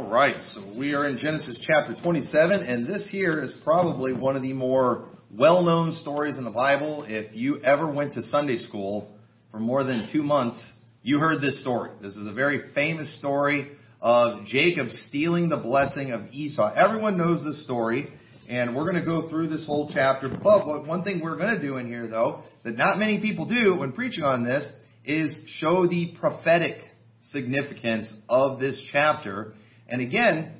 All right, so we are in Genesis chapter 27, and this here is probably one of the more well known stories in the Bible. If you ever went to Sunday school for more than two months, you heard this story. This is a very famous story of Jacob stealing the blessing of Esau. Everyone knows this story, and we're going to go through this whole chapter. But one thing we're going to do in here, though, that not many people do when preaching on this, is show the prophetic significance of this chapter and again,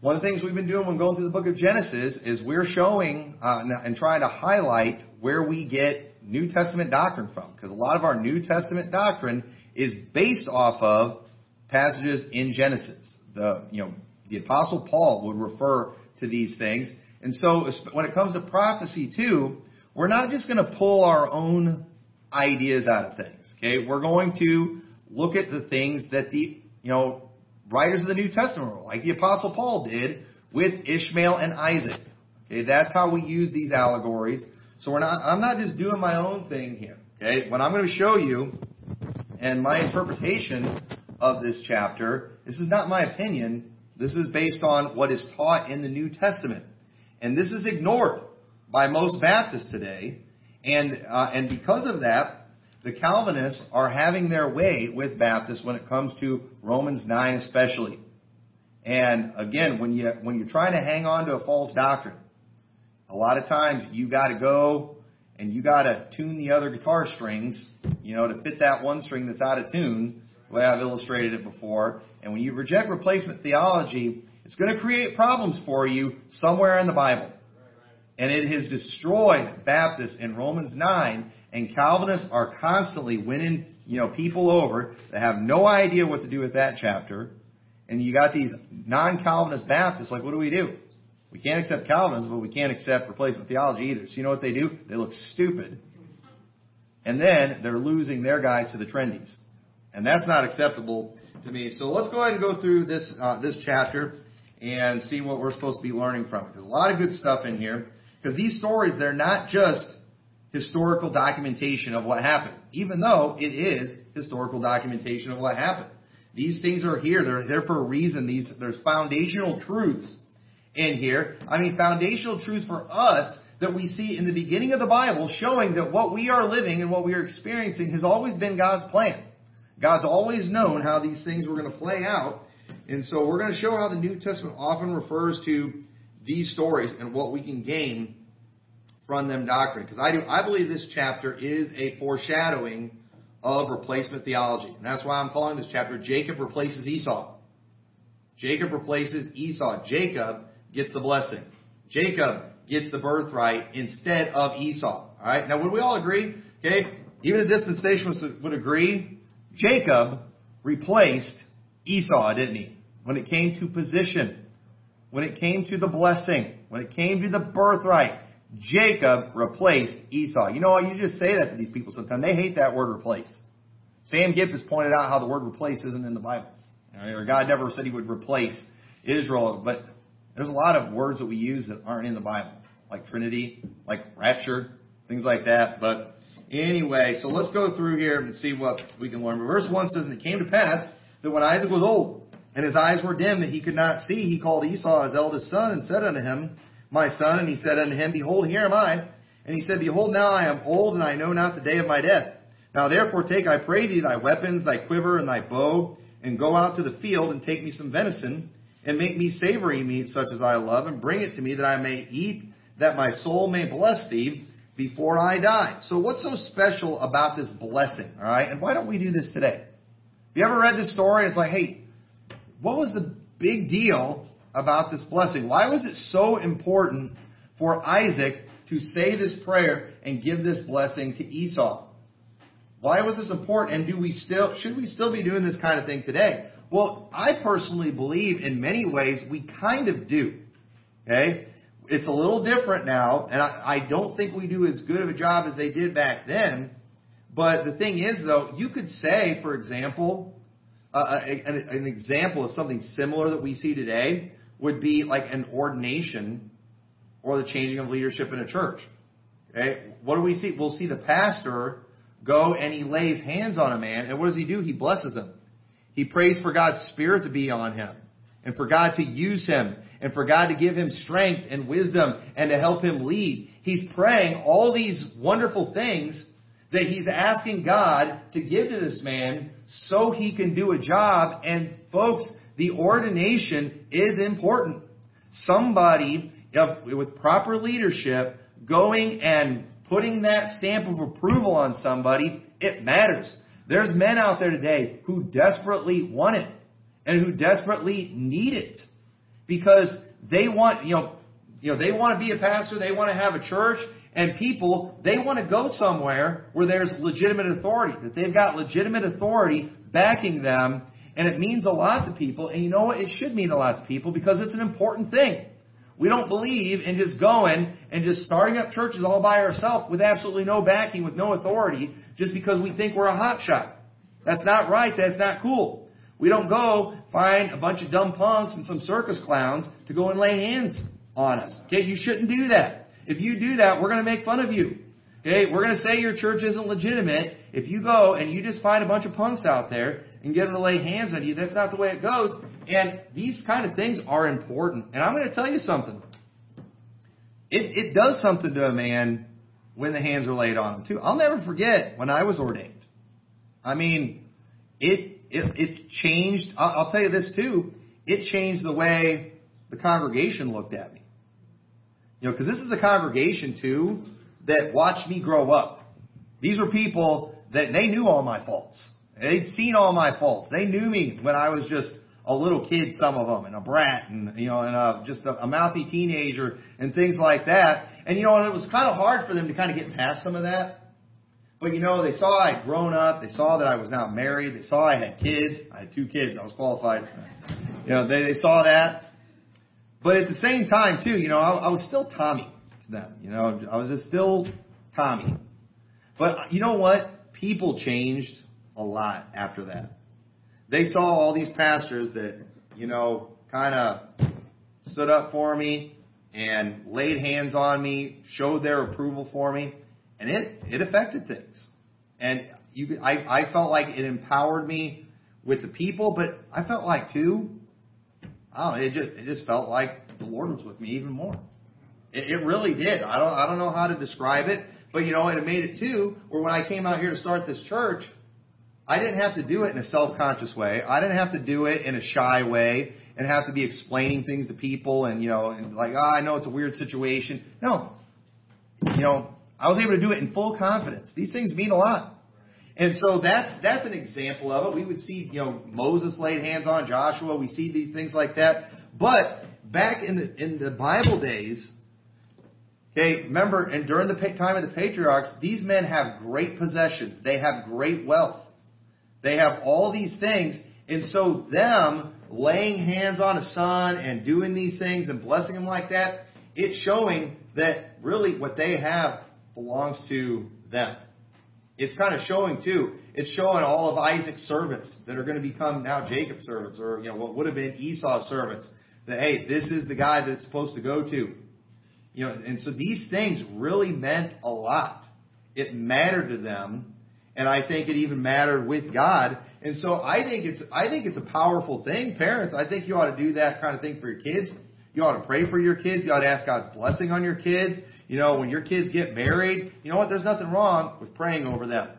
one of the things we've been doing when going through the book of Genesis is we're showing uh, and trying to highlight where we get New Testament doctrine from. Because a lot of our New Testament doctrine is based off of passages in Genesis. The, you know, the apostle Paul would refer to these things. And so when it comes to prophecy too, we're not just going to pull our own ideas out of things. Okay? We're going to look at the things that the, you know, writers of the New Testament, like the Apostle Paul did with Ishmael and Isaac. Okay, that's how we use these allegories. So we're not, I'm not just doing my own thing here. Okay, what I'm going to show you and my interpretation of this chapter, this is not my opinion. This is based on what is taught in the New Testament. And this is ignored by most Baptists today. And, uh, and because of that, the Calvinists are having their way with Baptists when it comes to Romans 9 especially. And again, when you when you're trying to hang on to a false doctrine, a lot of times you got to go and you got to tune the other guitar strings, you know, to fit that one string that's out of tune, the way I've illustrated it before. And when you reject replacement theology, it's going to create problems for you somewhere in the Bible. And it has destroyed Baptists in Romans 9 and Calvinists are constantly winning, you know, people over that have no idea what to do with that chapter. And you got these non-Calvinist Baptists, like, what do we do? We can't accept Calvinism, but we can't accept replacement theology either. So you know what they do? They look stupid. And then they're losing their guys to the trendies. And that's not acceptable to me. So let's go ahead and go through this, uh, this chapter and see what we're supposed to be learning from it. There's a lot of good stuff in here. Because these stories, they're not just historical documentation of what happened, even though it is historical documentation of what happened. These things are here. They're there for a reason. These, there's foundational truths in here. I mean, foundational truths for us that we see in the beginning of the Bible showing that what we are living and what we are experiencing has always been God's plan. God's always known how these things were going to play out. And so we're going to show how the New Testament often refers to these stories and what we can gain from them doctrine. Because I do, I believe this chapter is a foreshadowing of replacement theology. And that's why I'm calling this chapter Jacob replaces Esau. Jacob replaces Esau. Jacob gets the blessing. Jacob gets the birthright instead of Esau. Alright? Now would we all agree? Okay? Even a dispensationalist would agree. Jacob replaced Esau, didn't he? When it came to position. When it came to the blessing. When it came to the birthright. Jacob replaced Esau. You know what? You just say that to these people sometimes. They hate that word replace. Sam Gipp has pointed out how the word replace isn't in the Bible. Or God never said he would replace Israel, but there's a lot of words that we use that aren't in the Bible, like Trinity, like rapture, things like that. But anyway, so let's go through here and see what we can learn. Verse 1 says, And it came to pass that when Isaac was old, and his eyes were dim, that he could not see, he called Esau his eldest son, and said unto him, my son? And he said unto him, Behold, here am I. And he said, Behold, now I am old, and I know not the day of my death. Now therefore take, I pray thee, thy weapons, thy quiver, and thy bow, and go out to the field, and take me some venison, and make me savory meat such as I love, and bring it to me that I may eat, that my soul may bless thee before I die. So what's so special about this blessing? All right, and why don't we do this today? Have you ever read this story? It's like, hey, what was the big deal about this blessing. Why was it so important for Isaac to say this prayer and give this blessing to Esau? Why was this important and do we still should we still be doing this kind of thing today? Well, I personally believe in many ways we kind of do. Okay? It's a little different now, and I, I don't think we do as good of a job as they did back then. But the thing is, though, you could say, for example, uh, an, an example of something similar that we see today would be like an ordination or the changing of leadership in a church. Okay? What do we see? We'll see the pastor go and he lays hands on a man, and what does he do? He blesses him. He prays for God's Spirit to be on him. and for God to use him and for God to give him strength and wisdom and to help him lead. He's praying all these wonderful things that he's asking God to give to this man so he can do a job. And folks, the ordination is important. Somebody with proper leadership going and putting that stamp of approval on somebody, it matters. There's men out there today who desperately want it and who desperately need it because they want, you know, you know, they want to be a pastor, they want to have a church, and people, they want to go somewhere where there's legitimate authority, that they've got legitimate authority backing them, and it means a lot to people, and you know what? It should mean a lot to people because it's an important thing. We don't believe in just going and just starting up churches all by ourselves with absolutely no backing, with no authority, just because we think we're a hotshot. That's not right. That's not cool. We don't go find a bunch of dumb punks and some circus clowns to go and lay hands on us. Okay, you shouldn't do that. If you do that, we're going to make fun of you. Okay, we're going to say your church isn't legitimate. If you go and you just find a bunch of punks out there and get them to lay hands on you, that's not the way it goes. And these kind of things are important. And I'm going to tell you something. It, it does something to a man when the hands are laid on him too. I'll never forget when I was ordained. I mean, it it, it changed. I'll, I'll tell you this too. It changed the way the congregation looked at me. You know, because this is a congregation too that watched me grow up. These were people that they knew all my faults. They'd seen all my faults. They knew me when I was just a little kid, some of them, and a brat, and you know, and a, just a, a mouthy teenager, and things like that. And you know, and it was kind of hard for them to kind of get past some of that. But you know, they saw I'd grown up. They saw that I was now married. They saw I had kids. I had two kids. I was qualified. You know, they, they saw that. But at the same time, too, you know, I, I was still Tommy to them. You know, I was just still Tommy. But you know what? People changed a lot after that they saw all these pastors that, you know, kind of stood up for me and laid hands on me, showed their approval for me, and it, it affected things. And you, I, I felt like it empowered me with the people, but I felt like too, I don't know, it just, it just felt like the Lord was with me even more. It, it really did. I don't, I don't know how to describe it, but you know, it made it too, where when I came out here to start this church, I didn't have to do it in a self-conscious way. I didn't have to do it in a shy way and have to be explaining things to people and, you know, and like, oh, I know it's a weird situation. No. You know, I was able to do it in full confidence. These things mean a lot. And so that's, that's an example of it. We would see, you know, Moses laid hands on Joshua. We see these things like that. But back in the, in the Bible days, okay, remember, and during the time of the patriarchs, these men have great possessions. They have great wealth. They have all these things. And so them laying hands on a son and doing these things and blessing him like that, it's showing that really what they have belongs to them. It's kind of showing too. It's showing all of Isaac's servants that are going to become now Jacob's servants, or you know what would have been Esau's servants. That hey, this is the guy that it's supposed to go to. You know, and so these things really meant a lot. It mattered to them and I think it even mattered with God. And so I think it's I think it's a powerful thing, parents. I think you ought to do that kind of thing for your kids. You ought to pray for your kids. You ought to ask God's blessing on your kids. You know, when your kids get married, you know what? There's nothing wrong with praying over them.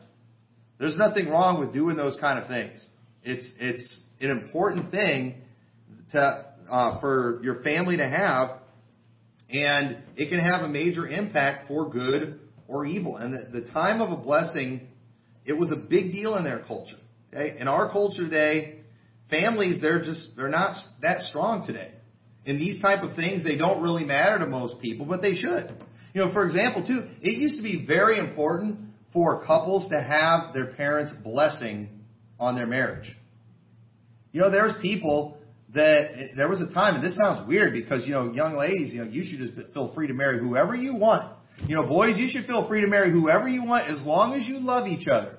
There's nothing wrong with doing those kind of things. It's it's an important thing to uh, for your family to have, and it can have a major impact for good or evil. And the, the time of a blessing it was a big deal in their culture. Okay? In our culture today, families they're just they're not that strong today. In these type of things, they don't really matter to most people, but they should. You know, for example, too, it used to be very important for couples to have their parents' blessing on their marriage. You know, there's people that there was a time, and this sounds weird because you know, young ladies, you know, you should just feel free to marry whoever you want. You know, boys, you should feel free to marry whoever you want as long as you love each other.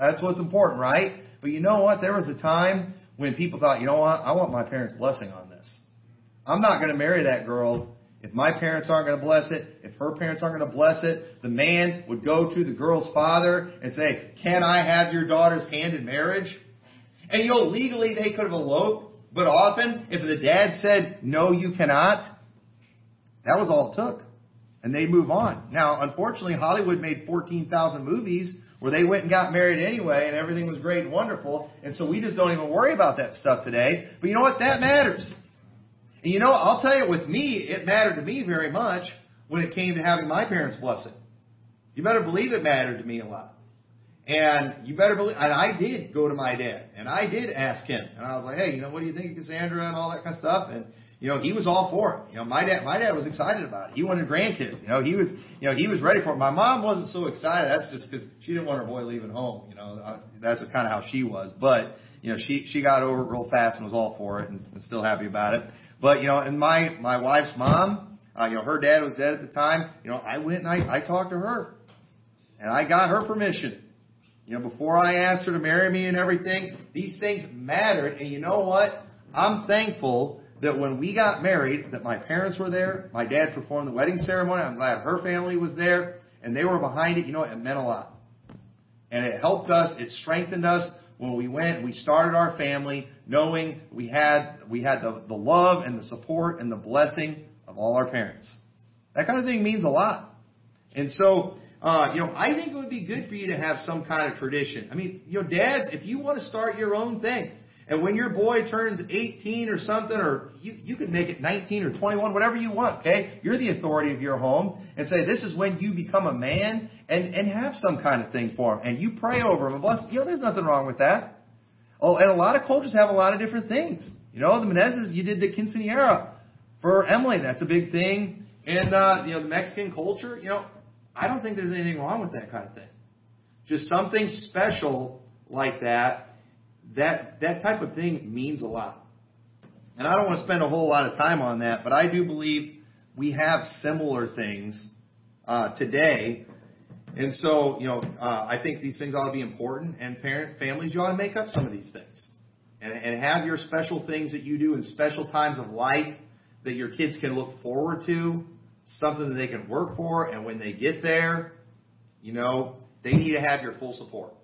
That's what's important, right? But you know what? There was a time when people thought, you know what? I want my parents' blessing on this. I'm not going to marry that girl if my parents aren't going to bless it, if her parents aren't going to bless it, the man would go to the girl's father and say, Can I have your daughter's hand in marriage? And you know, legally they could have eloped But often, if the dad said, no, you cannot, that was all it took. And they move on. Now, unfortunately, Hollywood made 14,000 movies where they went and got married anyway and everything was great and wonderful. And so we just don't even worry about that stuff today. But you know what? That matters. And you know, I'll tell you, with me, it mattered to me very much when it came to having my parents' blessing. You better believe it mattered to me a lot. And you better believe, and I did go to my dad, and I did ask him, and I was like, hey, you know, what do you think of Cassandra and all that kind of stuff? And you know, he was all for it. You know, my dad, my dad was excited about it. He wanted grandkids. You know, he was, you know, he was ready for it. My mom wasn't so excited. That's just because she didn't want her boy leaving home. You know, uh, that's kind of how she was. But you know, she she got over it real fast and was all for it, and, and still happy about it. But you know, and my my wife's mom, uh, you know, her dad was dead at the time. You know, I went and I I talked to her, and I got her permission. You know, before I asked her to marry me and everything, these things mattered. And you know what? I'm thankful that when we got married, that my parents were there. My dad performed the wedding ceremony. I'm glad her family was there, and they were behind it. You know, it meant a lot, and it helped us. It strengthened us when we went. We started our family knowing we had we had the, the love and the support and the blessing of all our parents. That kind of thing means a lot, and so. Uh, you know, I think it would be good for you to have some kind of tradition. I mean, you know, dads, if you want to start your own thing, and when your boy turns 18 or something, or you, you can make it 19 or 21, whatever you want, okay? You're the authority of your home and say, this is when you become a man and, and have some kind of thing for him. And you pray over him and bless You know, there's nothing wrong with that. Oh, and a lot of cultures have a lot of different things. You know, the Menezes, you did the quinceanera for Emily. That's a big thing. And, uh, you know, the Mexican culture, you know, I don't think there's anything wrong with that kind of thing. Just something special like that, that, that type of thing means a lot. And I don't want to spend a whole lot of time on that, but I do believe we have similar things uh, today. And so, you know, uh, I think these things ought to be important, and parent families, you ought to make up some of these things, and, and have your special things that you do in special times of life that your kids can look forward to, something that they can work for, and when they get there, you know, they need to have your full support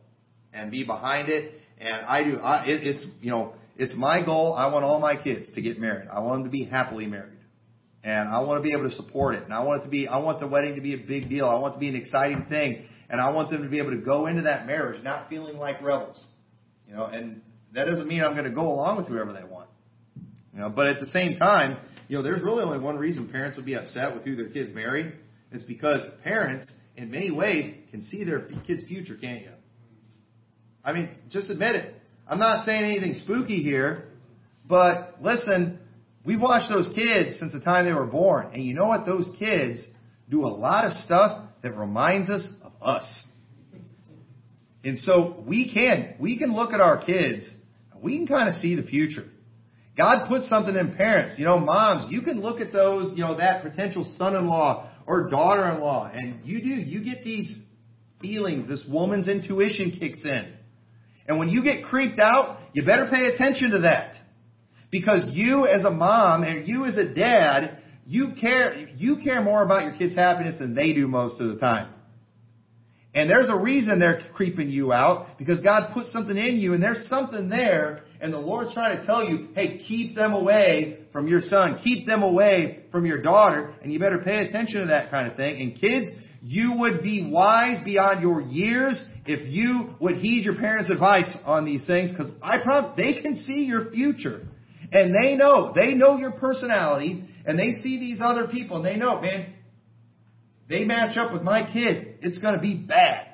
and be behind it. And I do. I, it, it's you know, it's my goal. I want all my kids to get married. I want them to be happily married, and I want to be able to support it. And I want it to be. I want the wedding to be a big deal. I want it to be an exciting thing, and I want them to be able to go into that marriage not feeling like rebels. You know, and that doesn't mean I'm going to go along with whoever they want. You know, but at the same time, you know, there's really only one reason parents would be upset with who their kids marry. It's because parents, in many ways, can see their kid's future, can't you? I mean, just admit it. I'm not saying anything spooky here, but listen, we've watched those kids since the time they were born, and you know what? Those kids do a lot of stuff that reminds us of us. And so we can, we can look at our kids, we can kind of see the future. God put something in parents. You know, moms, you can look at those, you know, that potential son-in-law or daughter-in-law, and you do, you get these feelings, this woman's intuition kicks in. And when you get creeped out, you better pay attention to that. Because you as a mom and you as a dad, you care, you care more about your kids' happiness than they do most of the time. And there's a reason they're creeping you out because God put something in you and there's something there and the Lord's trying to tell you, hey, keep them away from your son. Keep them away from your daughter and you better pay attention to that kind of thing. And kids, you would be wise beyond your years if you would heed your parents' advice on these things because I promise they can see your future. And they know, they know your personality and they see these other people and they know, man, they match up with my kid, it's going to be bad.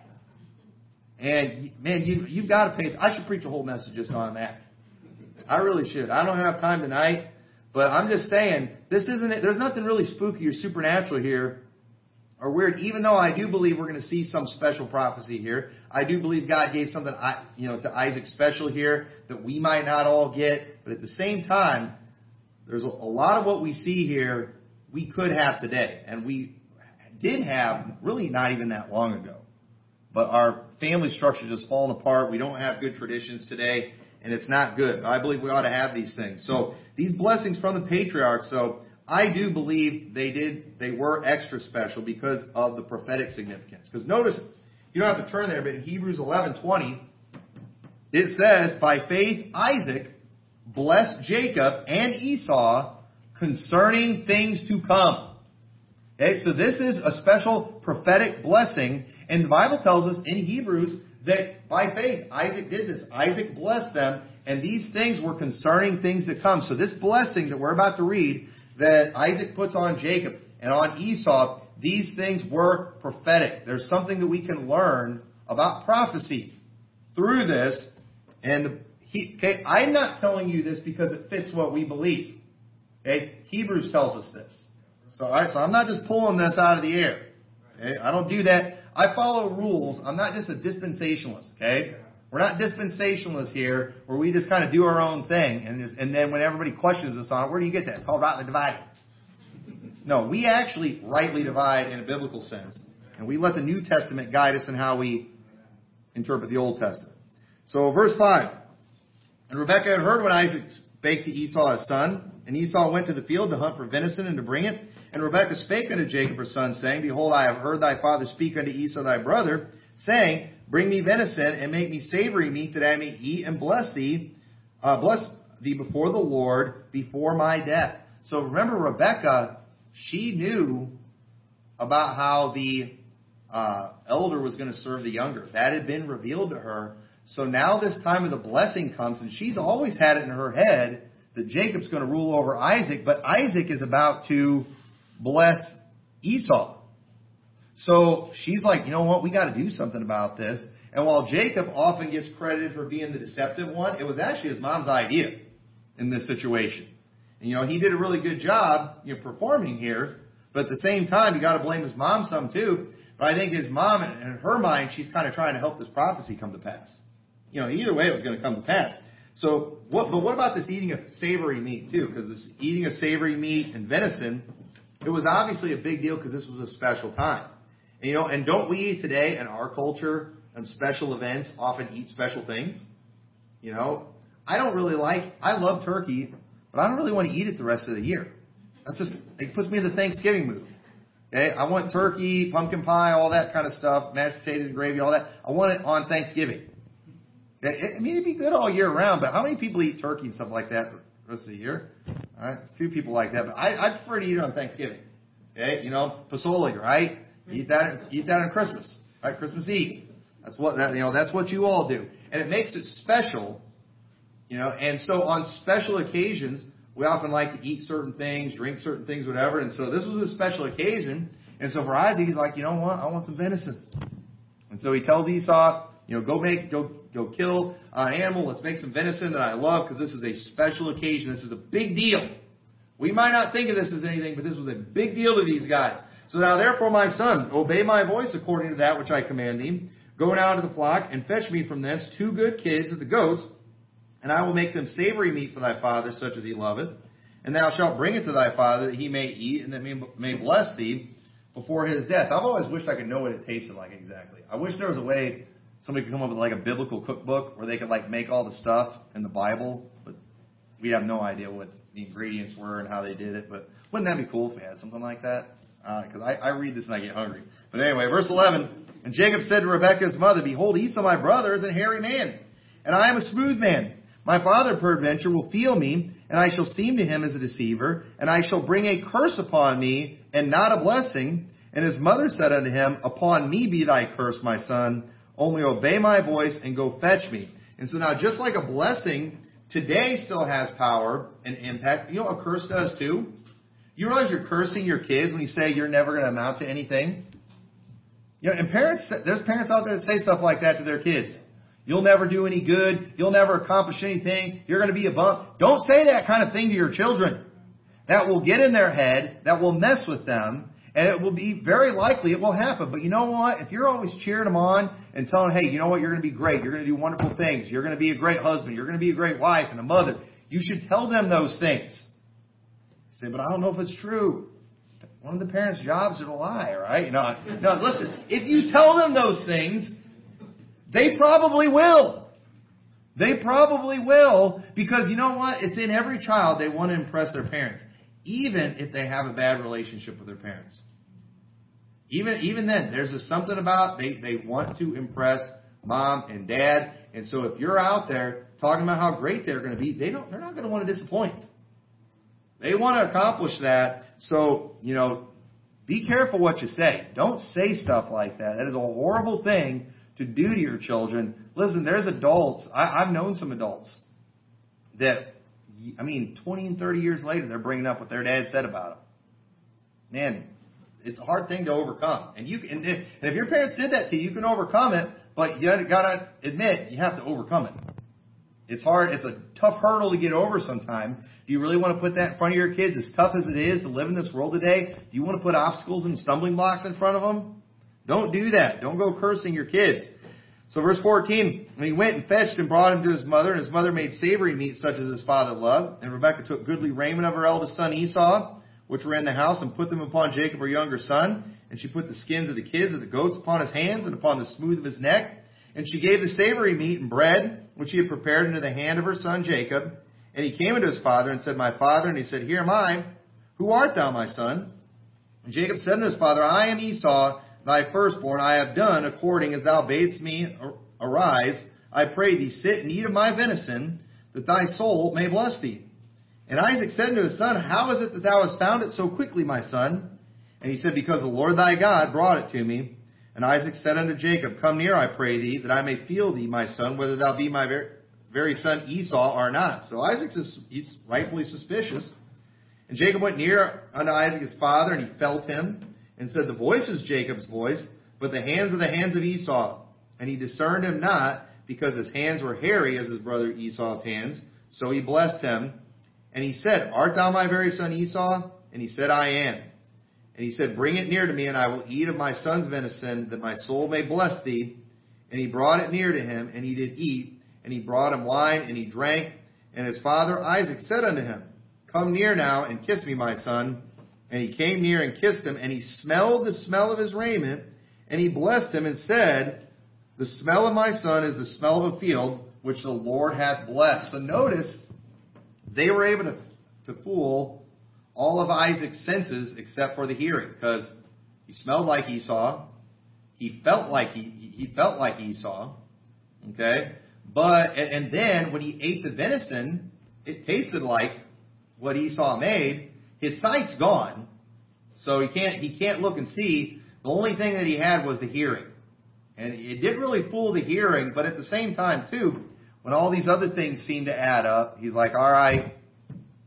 And man, you you've got to pay. I should preach a whole message just on that. I really should. I don't have time tonight, but I'm just saying this isn't. There's nothing really spooky or supernatural here, or weird. Even though I do believe we're going to see some special prophecy here, I do believe God gave something, you know, to Isaac special here that we might not all get. But at the same time, there's a lot of what we see here we could have today, and we did have really not even that long ago. But our family structure just fallen apart. We don't have good traditions today, and it's not good. I believe we ought to have these things. So these blessings from the patriarchs, so I do believe they did, they were extra special because of the prophetic significance. Because notice, you don't have to turn there, but in Hebrews 11:20, it says, "By faith Isaac, blessed Jacob and Esau concerning things to come. Okay, so this is a special prophetic blessing, and the Bible tells us in Hebrews that by faith Isaac did this. Isaac blessed them, and these things were concerning things to come. So this blessing that we're about to read that Isaac puts on Jacob and on Esau, these things were prophetic. There's something that we can learn about prophecy through this. And the, he, okay, I'm not telling you this because it fits what we believe. Okay, Hebrews tells us this. So, all right, so I'm not just pulling this out of the air. Okay, I don't do that. I follow rules. I'm not just a dispensationalist. Okay, we're not dispensationalists here, where we just kind of do our own thing, and just, and then when everybody questions us on it, where do you get that? It's called rightly dividing. No, we actually rightly divide in a biblical sense, and we let the New Testament guide us in how we interpret the Old Testament. So, verse five. And Rebekah had heard when Isaac spake to Esau his son, and Esau went to the field to hunt for venison and to bring it. And Rebekah spake unto Jacob her son, saying, Behold, I have heard thy father speak unto Esau thy brother, saying, Bring me venison and make me savory meat that I may eat and bless thee, uh, bless thee before the Lord before my death. So remember, Rebecca, she knew about how the uh, elder was going to serve the younger. That had been revealed to her. So now this time of the blessing comes, and she's always had it in her head that Jacob's going to rule over Isaac, but Isaac is about to bless Esau. So she's like, you know what? We got to do something about this. And while Jacob often gets credited for being the deceptive one, it was actually his mom's idea in this situation. You know, he did a really good job, you know, performing here. But at the same time, you got to blame his mom some too. But I think his mom, in her mind, she's kind of trying to help this prophecy come to pass. You know, either way, it was going to come to pass. So, what? But what about this eating of savory meat too? Because this eating of savory meat and venison, it was obviously a big deal because this was a special time. And, you know, and don't we today in our culture and special events often eat special things? You know, I don't really like. I love turkey, but I don't really want to eat it the rest of the year. That's just it puts me in the Thanksgiving mood. Okay, I want turkey, pumpkin pie, all that kind of stuff, mashed potatoes and gravy, all that. I want it on Thanksgiving. Okay, I mean, it'd be good all year round, but how many people eat turkey and stuff like that the rest of the year? All right, a few people like that, but I, I prefer to eat it on Thanksgiving. Okay, you know, pozole, right? Eat that, eat that on Christmas, right? Christmas Eve. That's what that, you know. That's what you all do, and it makes it special, you know. And so on special occasions, we often like to eat certain things, drink certain things, whatever. And so this was a special occasion. And so for Isaac, he's like, you know what? I want some venison. And so he tells Esau, you know, go make, go, go kill an animal. Let's make some venison that I love because this is a special occasion. This is a big deal. We might not think of this as anything, but this was a big deal to these guys. So now therefore, my son, obey my voice according to that which I command thee. Go now to the flock and fetch me from thence two good kids of the goats, and I will make them savory meat for thy father, such as he loveth. And thou shalt bring it to thy father, that he may eat, and that may bless thee before his death. I've always wished I could know what it tasted like exactly. I wish there was a way somebody could come up with like a biblical cookbook where they could like make all the stuff in the Bible, but we have no idea what the ingredients were and how they did it. But wouldn't that be cool if we had something like that? Because uh, I, I read this and I get hungry. But anyway, verse 11. And Jacob said to Rebekah's mother, Behold, Esau my brother is a hairy man, and I am a smooth man. My father peradventure will feel me, and I shall seem to him as a deceiver, and I shall bring a curse upon me, and not a blessing. And his mother said unto him, Upon me be thy curse, my son. Only obey my voice and go fetch me. And so now, just like a blessing today still has power and impact, you know a curse does too? You realize you're cursing your kids when you say you're never going to amount to anything? You know, and parents, there's parents out there that say stuff like that to their kids. You'll never do any good. You'll never accomplish anything. You're going to be a bump. Don't say that kind of thing to your children. That will get in their head. That will mess with them. And it will be very likely it will happen. But you know what? If you're always cheering them on and telling them, hey, you know what? You're going to be great. You're going to do wonderful things. You're going to be a great husband. You're going to be a great wife and a mother. You should tell them those things. say, but I don't know if it's true. One of the parents' jobs is to lie, right? No, no, listen. If you tell them those things, they probably will. They probably will because you know what? It's in every child they want to impress their parents, even if they have a bad relationship with their parents. Even even then, there's a something about they they want to impress mom and dad, And so if you're out there talking about how great they're going to be, they don't, they're not going to want to disappoint. They want to accomplish that. So, you know, be careful what you say. Don't say stuff like that. That is a horrible thing to do to your children. Listen, there's adults. I, I've known some adults that, I mean, 20 and 30 years later, they're bringing up what their dad said about them. Man, it's a hard thing to overcome. And you and if, and if your parents did that to you, you can overcome it. But you gotta admit, you have to overcome it. It's hard. It's a tough hurdle to get over sometime. Do you really want to put that in front of your kids? As tough as it is to live in this world today, do you want to put obstacles and stumbling blocks in front of them? Don't do that. Don't go cursing your kids. So verse 14, and he went and fetched and brought him to his mother, and his mother made savory meat such as his father loved. And Rebekah took goodly raiment of her eldest son Esau, which were in the house, and put them upon Jacob her younger son. And she put the skins of the kids of the goats upon his hands and upon the smooth of his neck. And she gave the savory meat and bread, which she had prepared into the hand of her son Jacob. And he came unto his father and said, My father. And he said, Here am I. Who art thou, my son? And Jacob said unto his father, I am Esau thy firstborn, I have done according as thou badest me. Arise, I pray thee, sit and eat of my venison, that thy soul may bless thee. And Isaac said to his son, How is it that thou hast found it so quickly, my son? And he said, Because the Lord thy God brought it to me. And Isaac said unto Jacob, Come near, I pray thee, that I may feel thee, my son, whether thou be my very son Esau or not. So Isaac is he's rightfully suspicious. And Jacob went near unto Isaac his father, and he felt him and said, The voice is Jacob's voice, but the hands are the hands of Esau. And he discerned him not, because his hands were hairy as his brother Esau's hands. So he blessed him. And he said, Art thou my very son Esau? And he said, I am. And he said, Bring it near to me, and I will eat of my son's venison, that my soul may bless thee. And he brought it near to him, and he did eat. And he brought him wine, and he drank. And his father Isaac said unto him, Come near now, and kiss me, my son. And he came near and kissed him, and he smelled the smell of his raiment, and he blessed him and said, The smell of my son is the smell of a field which the Lord hath blessed. So notice, they were able to, to fool all of Isaac's senses except for the hearing, because he smelled like Esau, he felt like he, he felt like Esau, okay? But, and then when he ate the venison, it tasted like what Esau made, his sight's gone, so he can't he can't look and see. The only thing that he had was the hearing, and it did really fool the hearing. But at the same time, too, when all these other things seem to add up, he's like, "All right,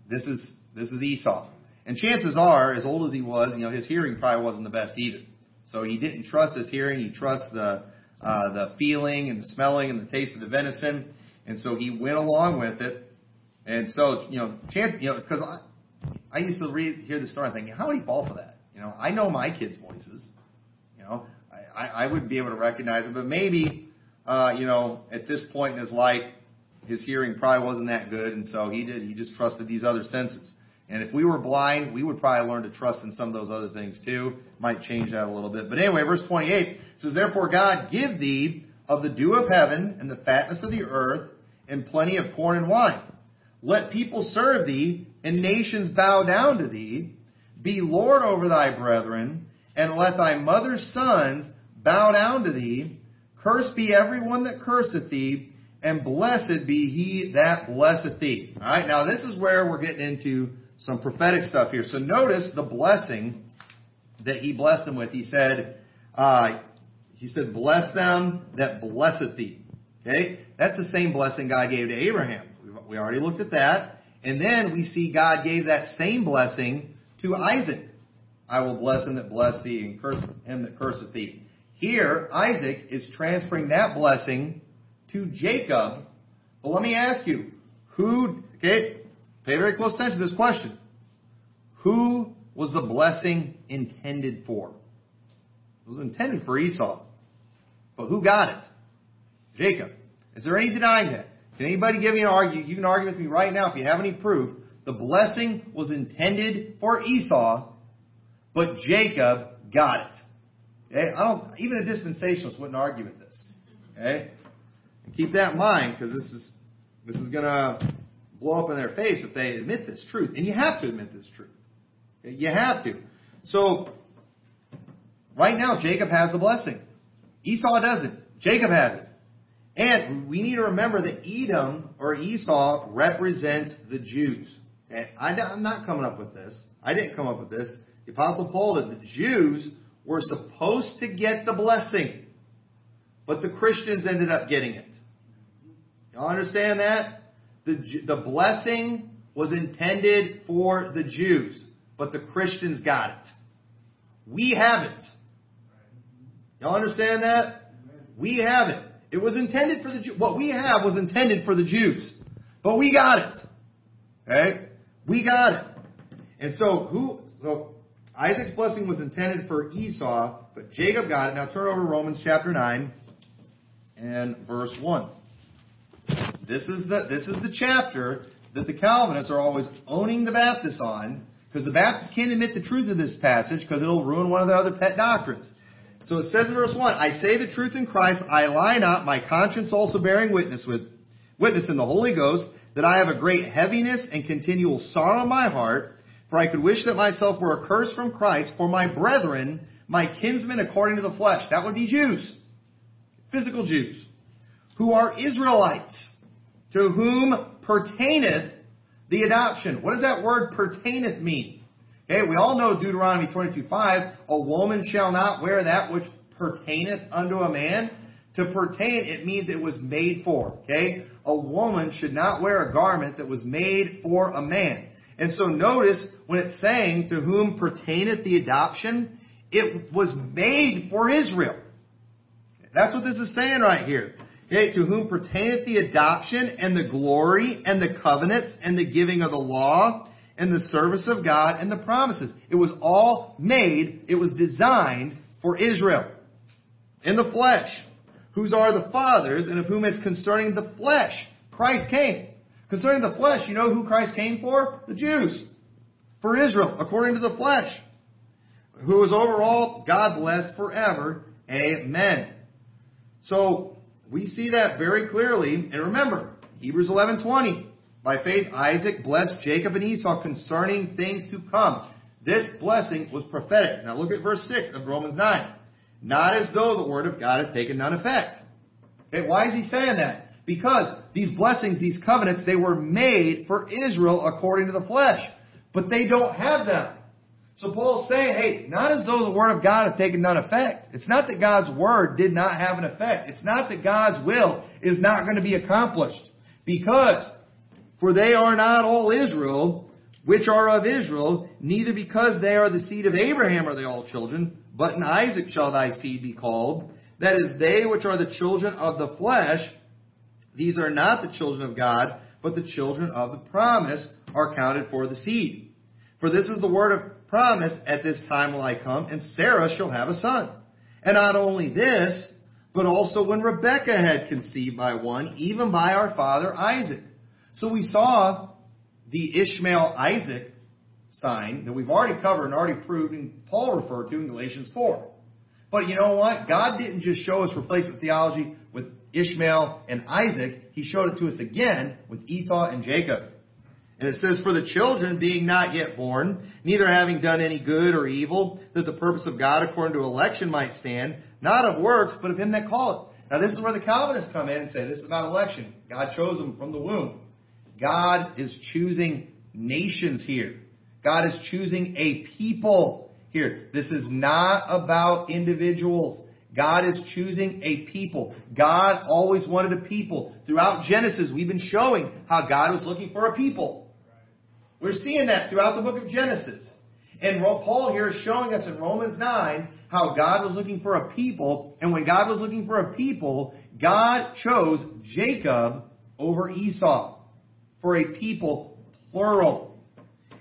this is this is Esau." And chances are, as old as he was, you know, his hearing probably wasn't the best either. So he didn't trust his hearing. He trusts the uh, the feeling and the smelling and the taste of the venison, and so he went along with it. And so, you know, chance, you know, because I used to read, hear the story thinking, how would he fall for that? You know, I know my kids' voices. You know, I, I, I would be able to recognize it, but maybe, uh, you know, at this point in his life, his hearing probably wasn't that good, and so he did. He just trusted these other senses. And if we were blind, we would probably learn to trust in some of those other things too. Might change that a little bit. But anyway, verse 28 says, Therefore God give thee of the dew of heaven and the fatness of the earth and plenty of corn and wine. Let people serve thee and nations bow down to thee. Be Lord over thy brethren, and let thy mother's sons bow down to thee. Cursed be everyone that curseth thee, and blessed be he that blesseth thee. Alright, now this is where we're getting into some prophetic stuff here. So notice the blessing that he blessed them with. He said, uh, he said, bless them that blesseth thee. Okay? That's the same blessing God gave to Abraham. We already looked at that. And then we see God gave that same blessing to Isaac. I will bless him that bless thee and curse him that curseth thee. Here, Isaac is transferring that blessing to Jacob. But let me ask you, who, okay, pay very close attention to this question. Who was the blessing intended for? It was intended for Esau. But who got it? Jacob. Is there any denying that? Can anybody give me an argument? You can argue with me right now if you have any proof. The blessing was intended for Esau, but Jacob got it. Okay? I don't, even a dispensationalist wouldn't argue with this. Okay? And keep that in mind because this is, this is going to blow up in their face if they admit this truth. And you have to admit this truth. Okay? You have to. So, right now, Jacob has the blessing. Esau doesn't. Jacob has it. And we need to remember that Edom or Esau represents the Jews. Okay? I, am not coming up with this. I didn't come up with this. The Apostle Paul did. The Jews were supposed to get the blessing, but the Christians ended up getting it. Y'all understand that? The, the blessing was intended for the Jews, but the Christians got it. We have it. Y'all understand that? We have it. Was intended for the Jews. What we have was intended for the Jews, but we got it. Okay? We got it. And so who? So Isaac's blessing was intended for Esau, but Jacob got it. Now turn over Romans chapter nine and verse one. This is the this is the chapter that the Calvinists are always owning the Baptists on, because the Baptists can't admit the truth of this passage because it'll ruin one of their other pet doctrines. So it says in verse 1, I say the truth in Christ, I lie not, my conscience also bearing witness with witness in the Holy Ghost, that I have a great heaviness and continual sorrow in my heart, for I could wish that myself were accursed from Christ for my brethren, my kinsmen according to the flesh. That would be Jews. Physical Jews. Who are Israelites, to whom pertaineth the adoption. What does that word pertaineth mean? Okay, we all know Deuteronomy 22:5, a woman shall not wear that which pertaineth unto a man. To pertain, it means it was made for. Okay? A woman should not wear a garment that was made for a man. And so notice when it's saying to whom pertaineth the adoption, it was made for Israel. That's what this is saying right here. Okay, to whom pertaineth the adoption and the glory and the covenants and the giving of the law and the service of God and the promises. It was all made, it was designed for Israel. In the flesh. Whose are the fathers and of whom is concerning the flesh. Christ came. Concerning the flesh, you know who Christ came for? The Jews. For Israel, according to the flesh. Who is over all God blessed forever. Amen. So, we see that very clearly. And remember, Hebrews 11:20. By faith Isaac blessed Jacob and Esau concerning things to come. This blessing was prophetic. Now look at verse 6 of Romans 9. Not as though the word of God had taken none effect. Okay, why is he saying that? Because these blessings, these covenants, they were made for Israel according to the flesh. But they don't have them. So Paul's saying, hey, not as though the Word of God had taken none effect. It's not that God's Word did not have an effect. It's not that God's will is not going to be accomplished. Because, for they are not all Israel, which are of Israel, neither because they are the seed of Abraham are they all children, but in Isaac shall thy seed be called. That is, they which are the children of the flesh, these are not the children of God, but the children of the promise are counted for the seed. For this is the word of promise, At this time will I come, and Sarah shall have a son. And not only this, but also when Rebekah had conceived by one, even by our father Isaac. So we saw the Ishmael Isaac sign that we've already covered and already proved, and Paul referred to in Galatians 4. But you know what? God didn't just show us replacement theology with Ishmael and Isaac. He showed it to us again with Esau and Jacob. And it says, For the children being not yet born, neither having done any good or evil, that the purpose of God according to election might stand, not of works, but of him that calleth. Now this is where the Calvinists come in and say this is about election. God chose them from the womb. God is choosing nations here. God is choosing a people here. This is not about individuals. God is choosing a people. God always wanted a people. Throughout Genesis, we've been showing how God was looking for a people. We're seeing that throughout the book of Genesis. And Paul here is showing us in Romans 9 how God was looking for a people. And when God was looking for a people, God chose Jacob over Esau for a people, plural.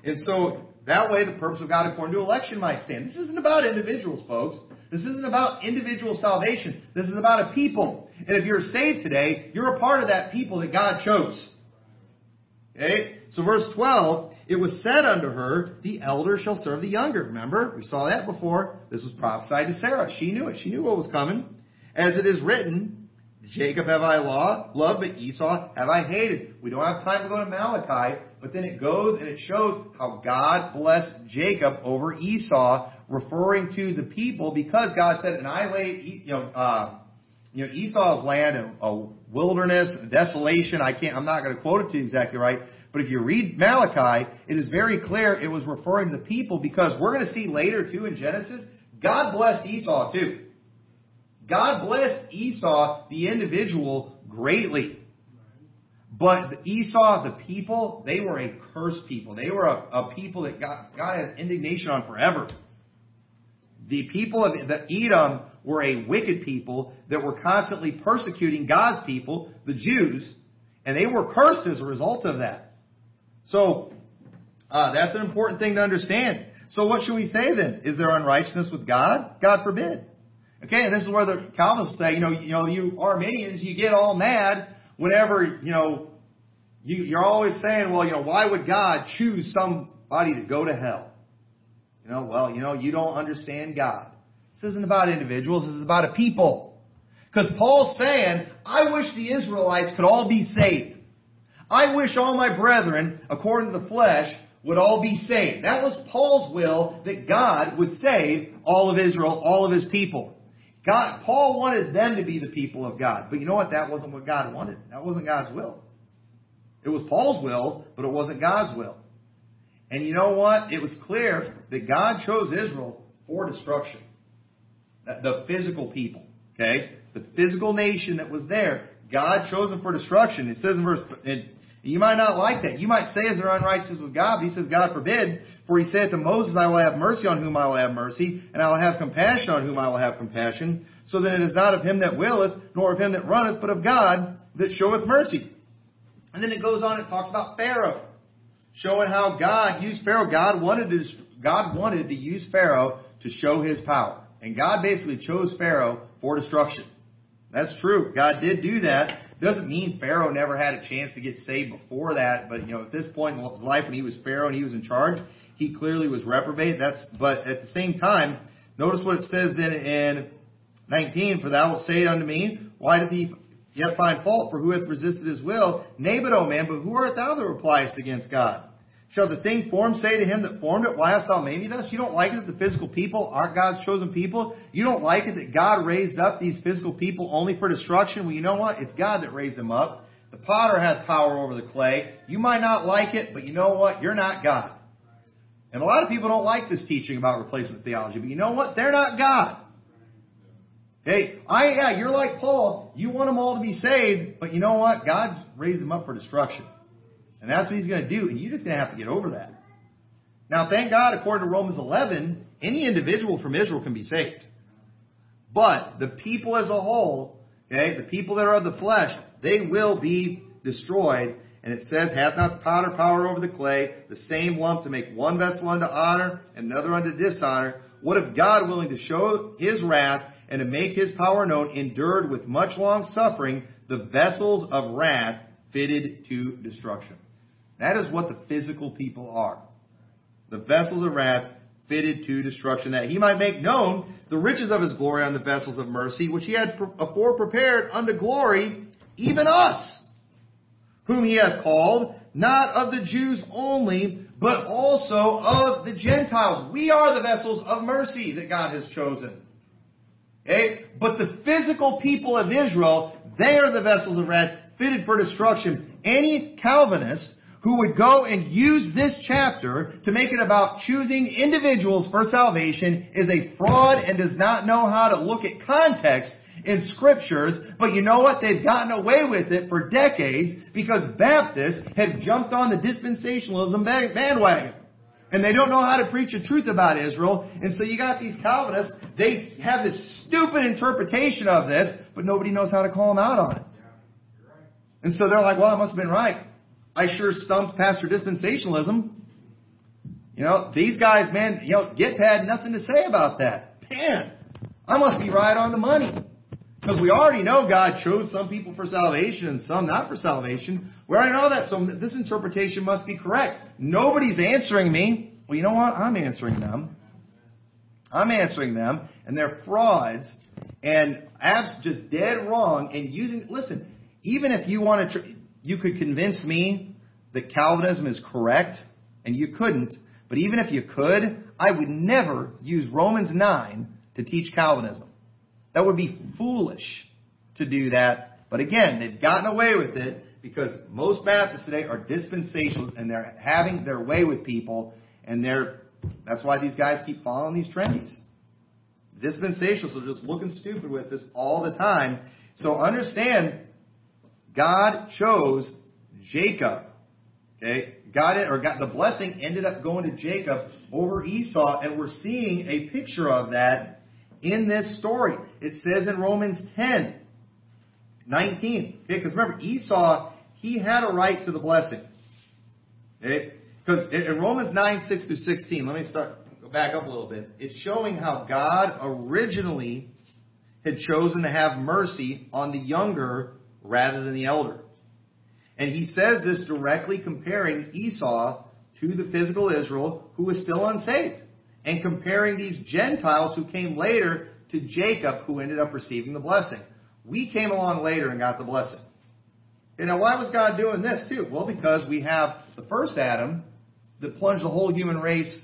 And so that way the purpose of God according to election might stand. This isn't about individuals, folks. This isn't about individual salvation. This is about a people. And if you're saved today, you're a part of that people that God chose. Okay? So verse 12, it was said unto her, The elder shall serve the younger. Remember? We saw that before. This was prophesied to Sarah. She knew it. She knew what was coming. As it is written, Jacob have I loved, but Esau have I hated. We don't have time to go to Malachi, but then it goes and it shows how God blessed Jacob over Esau, referring to the people because God said, and I laid, you know, uh, you know, Esau's land, a, a wilderness, a desolation. I can't, I'm not going to quote it to you exactly right. But if you read Malachi, it is very clear it was referring to the people because we're going to see later too in Genesis, God blessed Esau too. God blessed Esau, the individual, greatly. But Esau, the people, they were a cursed people. They were a, a people that God, God had indignation on forever. The people of the Edom were a wicked people that were constantly persecuting God's people, the Jews, and they were cursed as a result of that. So, uh, that's an important thing to understand. So what should we say then? Is there unrighteousness with God? God forbid. Okay, and this is where the Calvinists say, you know, you know, you Arminians, you get all mad whenever, you know, you, you're always saying, well, you know, why would God choose somebody to go to hell? You know, well, you know, you don't understand God. This isn't about individuals, this is about a people. Because Paul's saying, I wish the Israelites could all be saved. I wish all my brethren, according to the flesh, would all be saved. That was Paul's will that God would save all of Israel, all of his people. God, Paul wanted them to be the people of God. But you know what? That wasn't what God wanted. That wasn't God's will. It was Paul's will, but it wasn't God's will. And you know what? It was clear that God chose Israel for destruction. The physical people. Okay? The physical nation that was there. God chose them for destruction. It says in verse, you might not like that. You might say, is there unrighteousness with God? But he says, God forbid. For he said to Moses, I will have mercy on whom I will have mercy, and I will have compassion on whom I will have compassion. So then it is not of him that willeth, nor of him that runneth, but of God that showeth mercy. And then it goes on, it talks about Pharaoh, showing how God used Pharaoh. God wanted to, God wanted to use Pharaoh to show his power. And God basically chose Pharaoh for destruction. That's true. God did do that. Doesn't mean Pharaoh never had a chance to get saved before that, but you know, at this point in his life when he was Pharaoh and he was in charge, he clearly was reprobate. That's but at the same time, notice what it says then in 19, for thou wilt say unto me, why did he yet find fault? For who hath resisted his will? Nay, but O man, but who art thou that repliest against God? Shall the thing formed say to him that formed it, Why hast thou made me thus? You don't like it that the physical people aren't God's chosen people? You don't like it that God raised up these physical people only for destruction? Well, you know what? It's God that raised them up. The potter has power over the clay. You might not like it, but you know what? You're not God. And a lot of people don't like this teaching about replacement theology, but you know what? They're not God. Hey, I yeah, you're like Paul. You want them all to be saved, but you know what? God raised them up for destruction. And that's what he's going to do, and you're just going to have to get over that. Now, thank God, according to Romans 11, any individual from Israel can be saved. But the people as a whole, okay, the people that are of the flesh, they will be destroyed. And it says, hath not the potter power over the clay, the same lump to make one vessel unto honor and another unto dishonor? What if God, willing to show his wrath and to make his power known, endured with much long suffering the vessels of wrath fitted to destruction? That is what the physical people are. The vessels of wrath fitted to destruction, that he might make known the riches of his glory on the vessels of mercy, which he had afore prepared unto glory, even us, whom he hath called, not of the Jews only, but also of the Gentiles. We are the vessels of mercy that God has chosen. Okay? But the physical people of Israel, they are the vessels of wrath fitted for destruction. Any Calvinist who would go and use this chapter to make it about choosing individuals for salvation is a fraud and does not know how to look at context in scriptures, but you know what? They've gotten away with it for decades because Baptists have jumped on the dispensationalism bandwagon. And they don't know how to preach the truth about Israel. And so you got these Calvinists, they have this stupid interpretation of this, but nobody knows how to call them out on it. And so they're like, well, I must have been right. I sure stumped Pastor Dispensationalism. You know, these guys, man, you know, Gipp had nothing to say about that. Man, I must be right on the money. Because we already know God chose some people for salvation and some not for salvation. We already know that, so this interpretation must be correct. Nobody's answering me. Well, you know what? I'm answering them. I'm answering them, and they're frauds and abs just dead wrong and using. Listen, even if you want to, you could convince me that Calvinism is correct, and you couldn't, but even if you could, I would never use Romans 9 to teach Calvinism. That would be foolish. to do that. But again, they've gotten away with it because most Baptists today are dispensationalists and they're having their way with people and they're that's why these guys keep following these trendies. Dispensationalists are just looking stupid with this all the time. So understand, God chose Jacob. Okay, it, or got the blessing ended up going to Jacob over Esau, and we're seeing a picture of that in this story. It says in Romans 10, 19. Okay, because remember, Esau, he had a right to the blessing. Okay? Because in Romans 9, 6 through 16, let me start, go back up a little bit. It's showing how God originally had chosen to have mercy on the younger rather than the elder. And he says this directly comparing Esau to the physical Israel who was still unsaved. And comparing these Gentiles who came later to Jacob who ended up receiving the blessing. We came along later and got the blessing. And now why was God doing this too? Well, because we have the first Adam that plunged the whole human race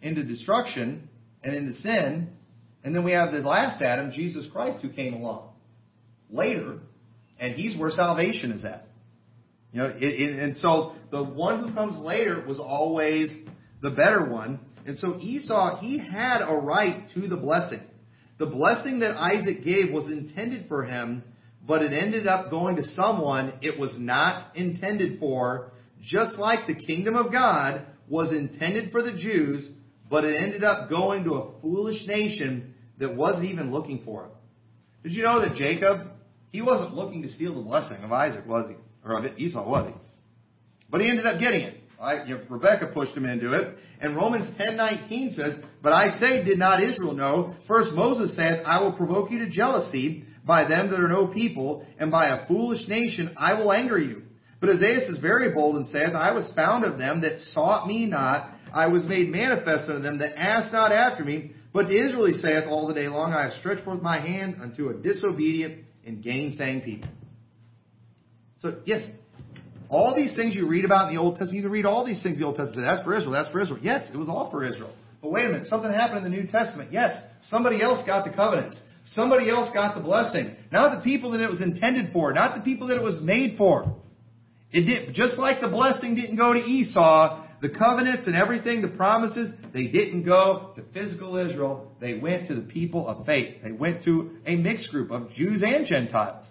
into destruction and into sin. And then we have the last Adam, Jesus Christ, who came along later, and he's where salvation is at. You know, it, it, and so the one who comes later was always the better one. And so Esau, he had a right to the blessing. The blessing that Isaac gave was intended for him, but it ended up going to someone it was not intended for, just like the kingdom of God was intended for the Jews, but it ended up going to a foolish nation that wasn't even looking for it. Did you know that Jacob, he wasn't looking to steal the blessing of Isaac, was he? Or of Esau, was he? But he ended up getting it. Right? Rebecca pushed him into it. And Romans 10:19 says, "But I say, did not Israel know? First Moses said, I will provoke you to jealousy by them that are no people, and by a foolish nation I will anger you. But Isaiah is very bold and saith, I was found of them that sought me not. I was made manifest unto them that asked not after me. But to Israel he saith all the day long, I have stretched forth my hand unto a disobedient and gainsaying people. So, yes, all these things you read about in the Old Testament, you can read all these things in the Old Testament. That's for Israel. That's for Israel. Yes, it was all for Israel. But wait a minute, something happened in the New Testament. Yes, somebody else got the covenants. Somebody else got the blessing. Not the people that it was intended for. Not the people that it was made for. It did, just like the blessing didn't go to Esau, the covenants and everything, the promises, they didn't go to physical Israel. They went to the people of faith. They went to a mixed group of Jews and Gentiles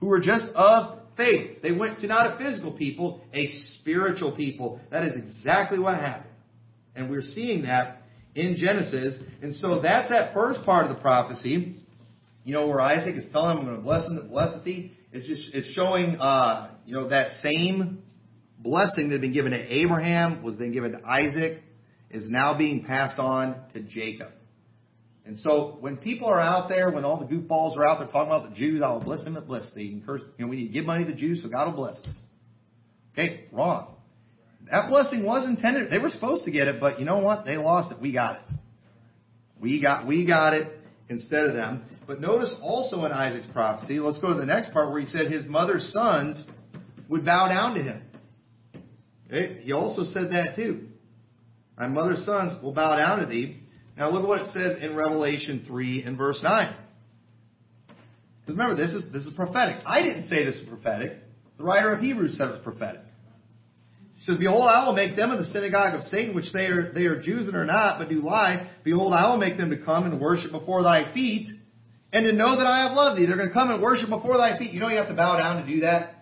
who were just of faith. They went to not a physical people, a spiritual people. That is exactly what happened. And we're seeing that in Genesis. And so that's that first part of the prophecy. You know, where Isaac is telling him, I'm going to bless him that blesseth thee. It's just, it's showing, uh, you know, that same blessing that had been given to Abraham was then given to Isaac is now being passed on to Jacob. And so when people are out there, when all the goofballs are out there talking about the Jews, I will bless them and bless thee. And curse, you know, we need to give money to the Jews so God will bless us. Okay, wrong. That blessing was intended. They were supposed to get it, but you know what? They lost it. We got it. We got, we got it instead of them. But notice also in Isaac's prophecy, let's go to the next part where he said his mother's sons would bow down to him. Okay? He also said that too. My mother's sons will bow down to thee. Now look at what it says in Revelation 3 and verse 9. Because remember, this is, this is prophetic. I didn't say this was prophetic. The writer of Hebrews said it's prophetic. He says, Behold, I will make them in the synagogue of Satan, which they are, they are Jews and are not, but do lie. Behold, I will make them to come and worship before thy feet, and to know that I have loved thee. They're going to come and worship before thy feet. You know you have to bow down to do that?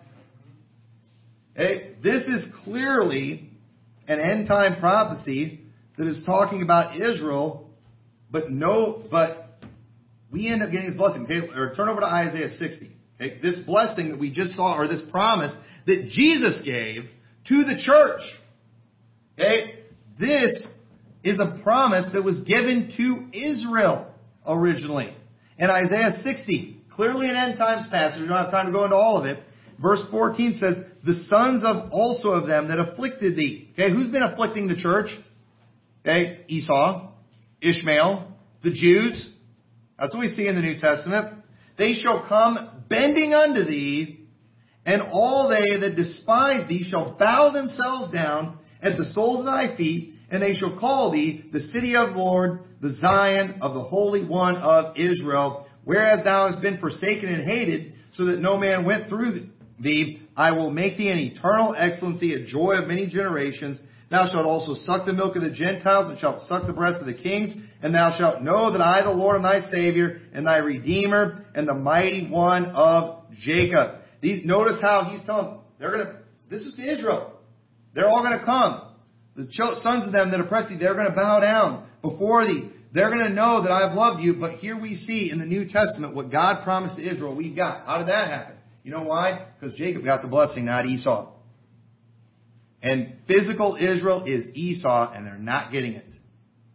This is clearly an end time prophecy that is talking about Israel, but no, but we end up getting this blessing. Okay, or turn over to Isaiah 60. Okay, this blessing that we just saw, or this promise that Jesus gave to the church. Okay, this is a promise that was given to Israel originally. In Isaiah 60, clearly an end times passage, we don't have time to go into all of it. Verse 14 says, The sons of also of them that afflicted thee. Okay, who's been afflicting the church? Okay, Esau, Ishmael, the Jews. That's what we see in the New Testament. They shall come bending unto thee, and all they that despise thee shall bow themselves down at the soles of thy feet, and they shall call thee the city of the Lord, the Zion of the Holy One of Israel. Whereas thou hast been forsaken and hated, so that no man went through thee, I will make thee an eternal excellency, a joy of many generations. Thou shalt also suck the milk of the Gentiles, and shalt suck the breast of the kings, and thou shalt know that I, the Lord, am thy Savior, and thy Redeemer, and the mighty one of Jacob. These, notice how he's telling them, they're gonna, this is to Israel. They're all gonna come. The sons of them that oppress thee, they're gonna bow down before thee. They're going to know that I've loved you, but here we see in the New Testament what God promised to Israel we've got. How did that happen? You know why? Because Jacob got the blessing, not Esau. And physical Israel is Esau, and they're not getting it.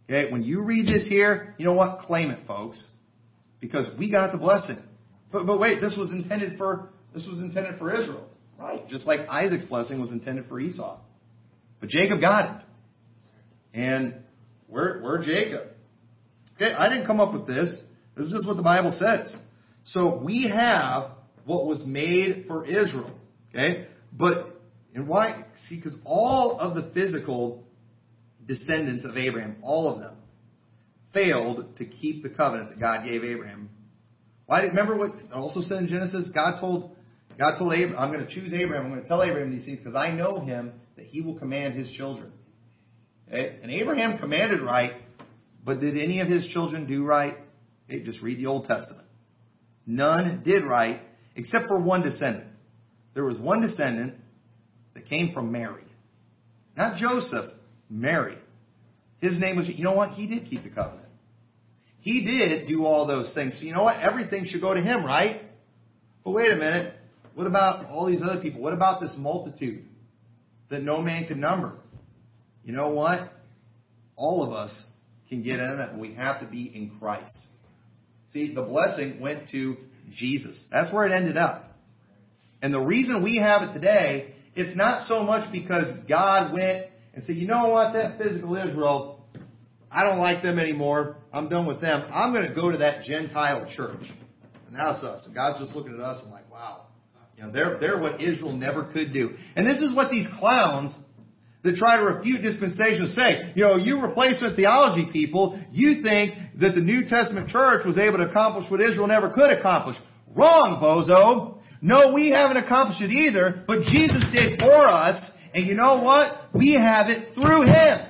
Okay, when you read this here, you know what? Claim it, folks. Because we got the blessing. But, but wait, this was intended for, this was intended for Israel. Right. Just like Isaac's blessing was intended for Esau. But Jacob got it. And we're, we're Jacob. Okay, I didn't come up with this. This is just what the Bible says. So we have what was made for Israel. Okay? But, and why? See, because all of the physical descendants of Abraham, all of them, failed to keep the covenant that God gave Abraham. Why? Remember what also said in Genesis? God told God told Abraham, I'm going to choose Abraham. I'm going to tell Abraham these things because I know him that he will command his children. Okay? And Abraham commanded right, but did any of his children do right? Okay, just read the Old Testament. None did right except for one descendant. There was one descendant that came from Mary. Not Joseph, Mary. His name was, you know what? He did keep the covenant. He did do all those things. So you know what? Everything should go to him, right? But wait a minute. What about all these other people? What about this multitude that no man could number? You know what? All of us can get in that. We have to be in Christ. See, the blessing went to Jesus. That's where it ended up. And the reason we have it today, it's not so much because God went and said, you know what, that physical Israel, I don't like them anymore. I'm done with them. I'm going to go to that Gentile church. And that's us. And God's just looking at us and like, wow. You know, they're, they're what Israel never could do. And this is what these clowns that try to refute dispensation say, you know, you replacement theology people, you think that the New Testament church was able to accomplish what Israel never could accomplish. Wrong, bozo. No, we haven't accomplished it either, but Jesus did for us, and you know what? We have it through Him.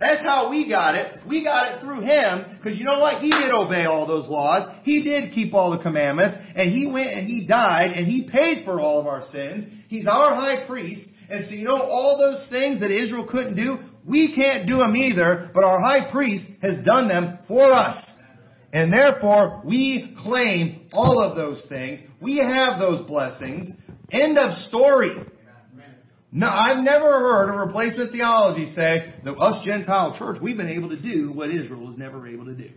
That's how we got it. We got it through Him, because you know what? He did obey all those laws. He did keep all the commandments, and He went and He died, and He paid for all of our sins. He's our high priest, and so you know all those things that Israel couldn't do? We can't do them either, but our high priest has done them for us. And therefore, we claim all of those things. We have those blessings. End of story. No, I've never heard a replacement theology say that us Gentile church, we've been able to do what Israel was never able to do.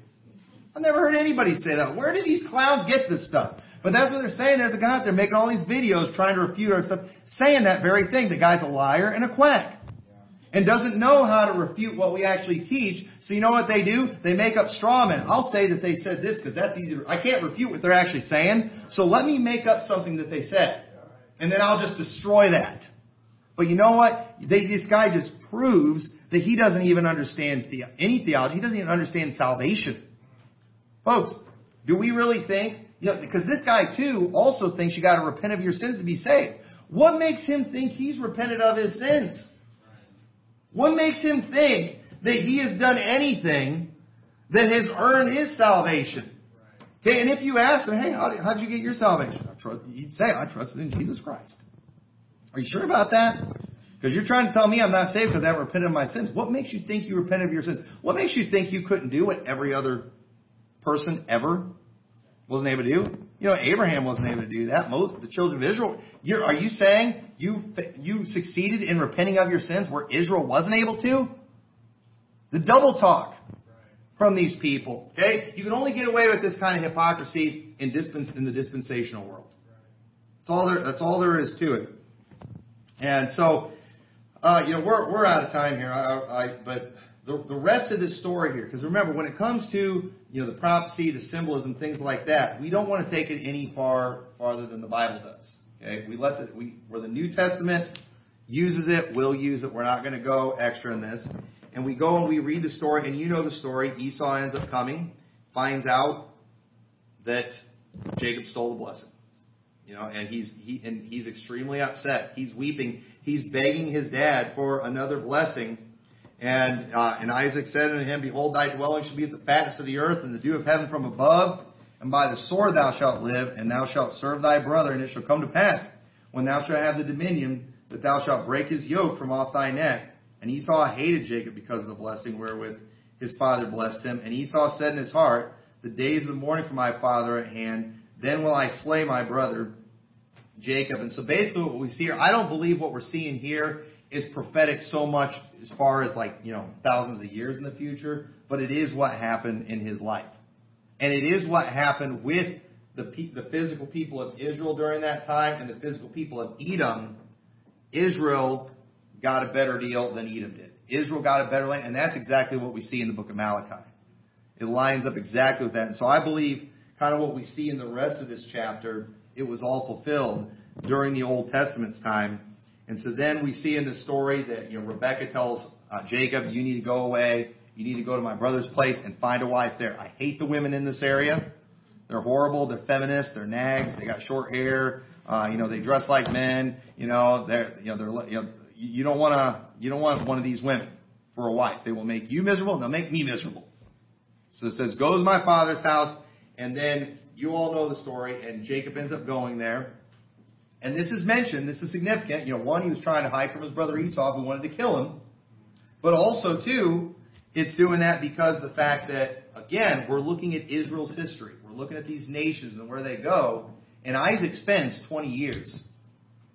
I've never heard anybody say that. Where do these clowns get this stuff? But that's what they're saying. There's a guy out there making all these videos trying to refute our stuff, saying that very thing. The guy's a liar and a quack. And doesn't know how to refute what we actually teach. So you know what they do? They make up straw men. I'll say that they said this because that's easy. I can't refute what they're actually saying. So let me make up something that they said. And then I'll just destroy that. But you know what? They, this guy just proves that he doesn't even understand the, any theology. He doesn't even understand salvation. Folks, do we really think you know, because this guy too also thinks you got to repent of your sins to be saved. What makes him think he's repented of his sins? What makes him think that he has done anything that has earned his salvation? Okay, and if you ask him, hey, how did, how'd you get your salvation? Trust, he'd say, I trusted in Jesus Christ. Are you sure about that? Because you're trying to tell me I'm not saved because I haven't repented of my sins. What makes you think you repented of your sins? What makes you think you couldn't do what every other person ever wasn't able to do. You know, Abraham wasn't able to do that. Most the children of Israel. You're, are you saying you you succeeded in repenting of your sins where Israel wasn't able to? The double talk from these people. Okay, you can only get away with this kind of hypocrisy in dispens in the dispensational world. That's all there. That's all there is to it. And so, uh, you know, we're we're out of time here. I, I, but the, the rest of this story here, because remember, when it comes to you know the prophecy, the symbolism, things like that, we don't want to take it any far farther than the Bible does. Okay, we let the we where the New Testament uses it, we'll use it. We're not going to go extra in this. And we go and we read the story, and you know the story. Esau ends up coming, finds out that Jacob stole the blessing. You know, and he's he and he's extremely upset. He's weeping. He's begging his dad for another blessing. And uh, and Isaac said unto him, Behold, thy dwelling shall be at the fatness of the earth, and the dew of heaven from above. And by the sword thou shalt live, and thou shalt serve thy brother. And it shall come to pass, when thou shalt have the dominion, that thou shalt break his yoke from off thy neck. And Esau hated Jacob because of the blessing wherewith his father blessed him. And Esau said in his heart, The days of the mourning for my father are at hand, then will I slay my brother Jacob. And so basically what we see here, I don't believe what we're seeing here is prophetic so much as far as like, you know, thousands of years in the future, but it is what happened in his life. And it is what happened with the, the physical people of Israel during that time and the physical people of Edom. Israel got a better deal than Edom did. Israel got a better land, and that's exactly what we see in the book of Malachi. It lines up exactly with that. And so I believe kind of what we see in the rest of this chapter, it was all fulfilled during the Old Testament's time. And so then we see in the story that you know Rebecca tells uh, Jacob, "You need to go away. You need to go to my brother's place and find a wife there." I hate the women in this area. They're horrible. They're feminists. They're nags. They got short hair. Uh, you know, they dress like men. You know, they're you know they're you know you don't want to you don't want one of these women for a wife. They will make you miserable. and They'll make me miserable. So it says, "Go to my father's house," and then you all know the story. And Jacob ends up going there. And this is mentioned. This is significant. You know, one, he was trying to hide from his brother Esau, who wanted to kill him. But also, two, it's doing that because the fact that again, we're looking at Israel's history. We're looking at these nations and where they go. And Isaac spends 20 years,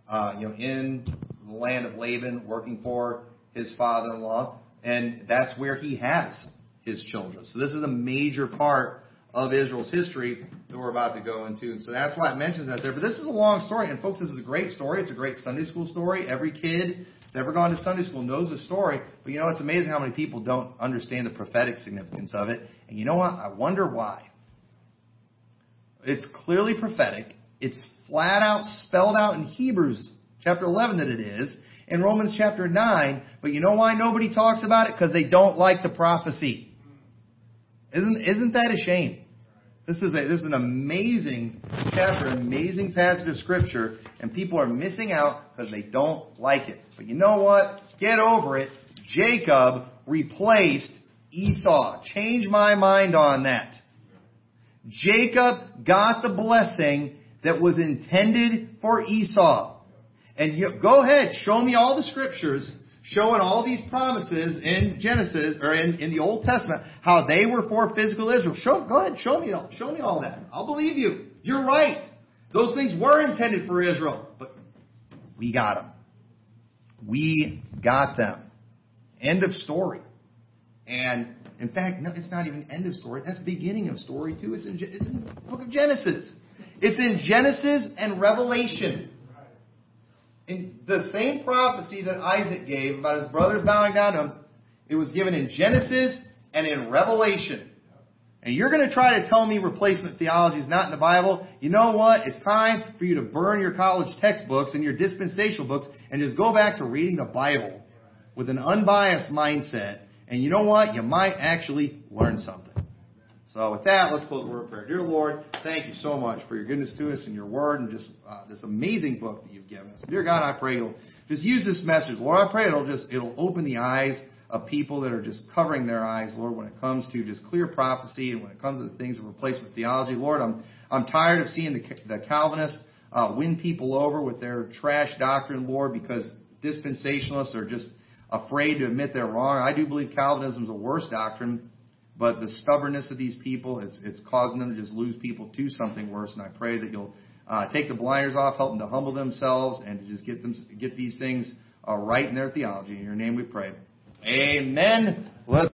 uh, you know, in the land of Laban, working for his father-in-law, and that's where he has his children. So this is a major part of Israel's history that we're about to go into. And so that's why it mentions that there. But this is a long story. And folks, this is a great story. It's a great Sunday school story. Every kid that's ever gone to Sunday school knows the story. But you know, it's amazing how many people don't understand the prophetic significance of it. And you know what? I wonder why. It's clearly prophetic. It's flat out spelled out in Hebrews chapter 11 that it is. In Romans chapter 9. But you know why nobody talks about it? Because they don't like the prophecy. Isn't, isn't that a shame? This is, a, this is an amazing chapter, amazing passage of Scripture, and people are missing out because they don't like it. But you know what? Get over it. Jacob replaced Esau. Change my mind on that. Jacob got the blessing that was intended for Esau. And you, go ahead, show me all the scriptures showing all these promises in Genesis or in, in the Old Testament how they were for physical Israel. Show, go ahead, show me, all, show me all that. I'll believe you. You're right. Those things were intended for Israel, but we got them. We got them. End of story. And in fact, no, it's not even end of story. That's beginning of story too. It's in, it's in the book of Genesis. It's in Genesis and Revelation. The same prophecy that Isaac gave about his brothers bowing down to him, it was given in Genesis and in Revelation. And you're going to try to tell me replacement theology is not in the Bible. You know what? It's time for you to burn your college textbooks and your dispensational books and just go back to reading the Bible with an unbiased mindset. And you know what? You might actually learn something. So with that, let's close the word of prayer. Dear Lord, thank you so much for your goodness to us and your word and just uh, this amazing book that you've given us. Dear God, I pray you'll just use this message. Lord, I pray it'll just, it'll open the eyes of people that are just covering their eyes, Lord, when it comes to just clear prophecy and when it comes to the things of replacement theology. Lord, I'm, I'm tired of seeing the, the Calvinists uh, win people over with their trash doctrine, Lord, because dispensationalists are just afraid to admit they're wrong. I do believe Calvinism is a worse doctrine but the stubbornness of these people, it's, it's causing them to just lose people to something worse. And I pray that you'll uh, take the blinders off, help them to humble themselves, and to just get them get these things uh, right in their theology. In your name we pray. Amen. Let's